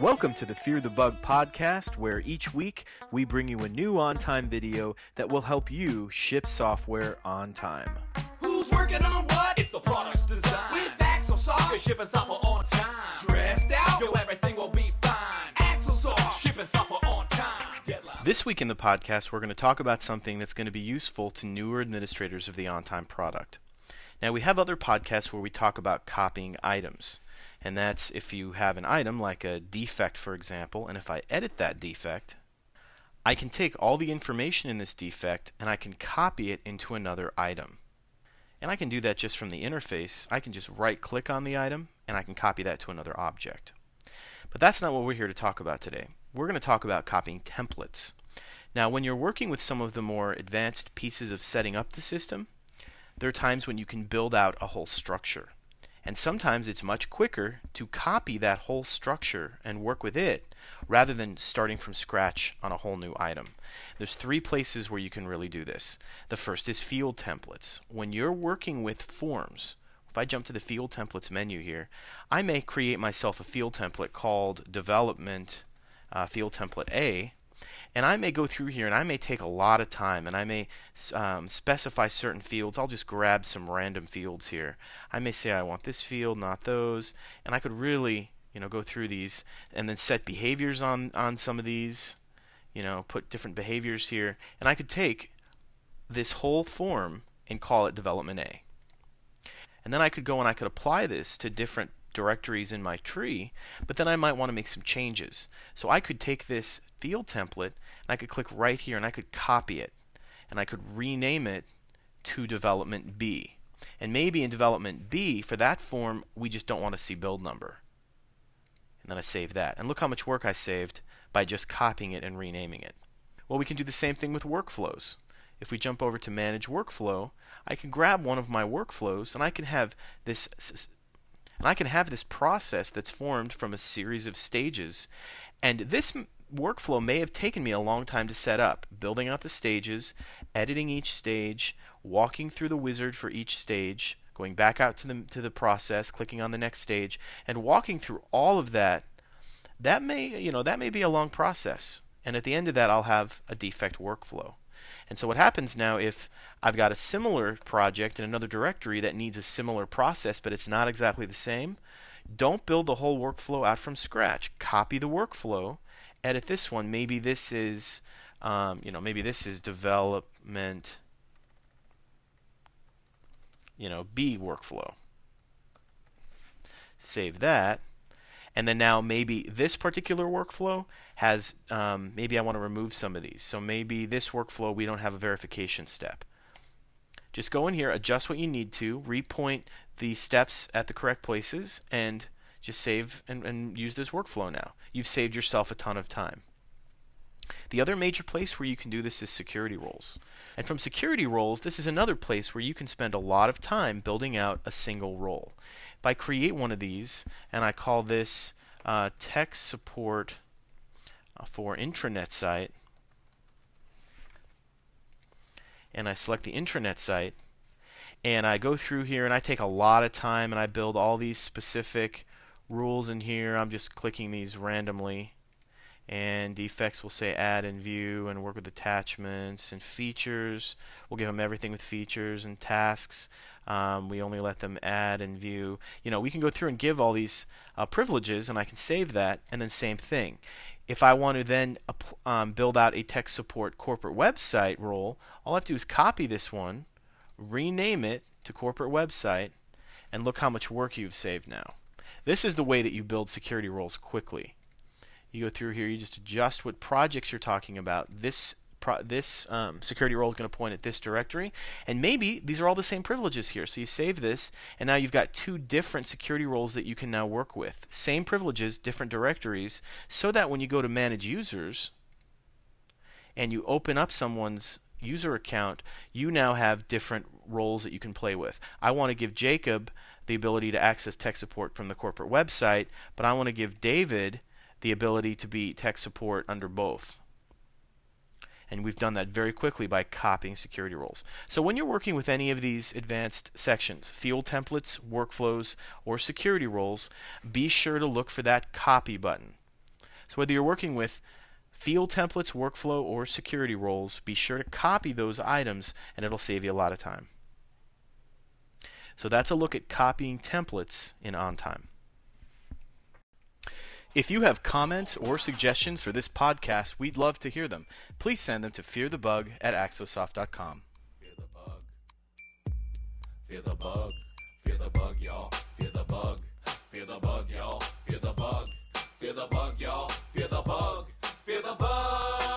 Welcome to the Fear the Bug podcast, where each week we bring you a new OnTime video that will help you ship software on time. Who's working on what? It's the product's design. With Axel You're shipping software on time. Stressed out? Yo, everything will be fine. Axosoft. Shipping software on time. Deadline. This week in the podcast, we're going to talk about something that's going to be useful to newer administrators of the OnTime product. Now, we have other podcasts where we talk about copying items. And that's if you have an item like a defect, for example, and if I edit that defect, I can take all the information in this defect and I can copy it into another item. And I can do that just from the interface. I can just right click on the item and I can copy that to another object. But that's not what we're here to talk about today. We're going to talk about copying templates. Now, when you're working with some of the more advanced pieces of setting up the system, there are times when you can build out a whole structure. And sometimes it's much quicker to copy that whole structure and work with it rather than starting from scratch on a whole new item. There's three places where you can really do this. The first is field templates. When you're working with forms, if I jump to the field templates menu here, I may create myself a field template called development uh, field template A, and I may go through here and I may take a lot of time and I may um, specify certain fields. I'll just grab some random fields here. I may say I want this field, not those, and I could really you know go through these and then set behaviors on on some of these. You know, put different behaviors here, and I could take this whole form and call it development A. And then I could go and I could apply this to different directories in my tree, but then I might want to make some changes. So I could take this field template and I could click right here and I could copy it and I could rename it to development B. And maybe in development B, for that form, we just don't want to see build number. And then I save that. And look how much work I saved by just copying it and renaming it. Well, we can do the same thing with workflows. If we jump over to manage workflow, I can grab one of my workflows and I can have this and I can have this process that's formed from a series of stages. And this workflow may have taken me a long time to set up, building out the stages, editing each stage, walking through the wizard for each stage, going back out to the to the process, clicking on the next stage, and walking through all of that. That may, you know, that may be a long process. And at the end of that, I'll have a defect workflow. And so what happens now if I've got a similar project in another directory that needs a similar process, but it's not exactly the same, don't build the whole workflow out from scratch. Copy the workflow, edit this one. Maybe this is, um, you know, maybe this is development, you know, B workflow. Save that. And then now maybe this particular workflow has, um, maybe I want to remove some of these. So maybe this workflow, we don't have a verification step. Just go in here, adjust what you need to, repoint the steps at the correct places, and just save and, and use this workflow now. You've saved yourself a ton of time. The other major place where you can do this is security roles. And from security roles, this is another place where you can spend a lot of time building out a single role. If I create one of these and I call this uh, tech support uh, for intranet site, and I select the intranet site, and I go through here and I take a lot of time and I build all these specific rules in here. I'm just clicking these randomly. And defects will say add and view and work with attachments and features. We'll give them everything with features and tasks. Um, we only let them add and view. You know, we can go through and give all these uh, privileges, and I can save that. And then same thing. If I want to then um, build out a tech support corporate website role, all I have to do is copy this one, rename it to corporate website, and look how much work you've saved now. This is the way that you build security roles quickly. You go through here, you just adjust what projects you're talking about. This pro- this um, security role is going to point at this directory, and maybe these are all the same privileges here. So you save this, and now you've got two different security roles that you can now work with. Same privileges, different directories, so that when you go to manage users and you open up someone's user account, you now have different roles that you can play with. I want to give Jacob the ability to access tech support from the corporate website, but I want to give David the ability to be tech support under both. And we've done that very quickly by copying security roles. So when you're working with any of these advanced sections, field templates, workflows, or security roles, be sure to look for that copy button. So whether you're working with field templates, workflow, or security roles, be sure to copy those items and it'll save you a lot of time. So that's a look at copying templates in OnTime. If you have comments or suggestions for this podcast, we'd love to hear them. Please send them to fearthebug at axosoft.com. Fear the bug. Fear the bug. Fear the bug, y'all. Fear the bug. Fear the bug, y'all. Fear the bug. Fear the bug, y'all. Fear the bug.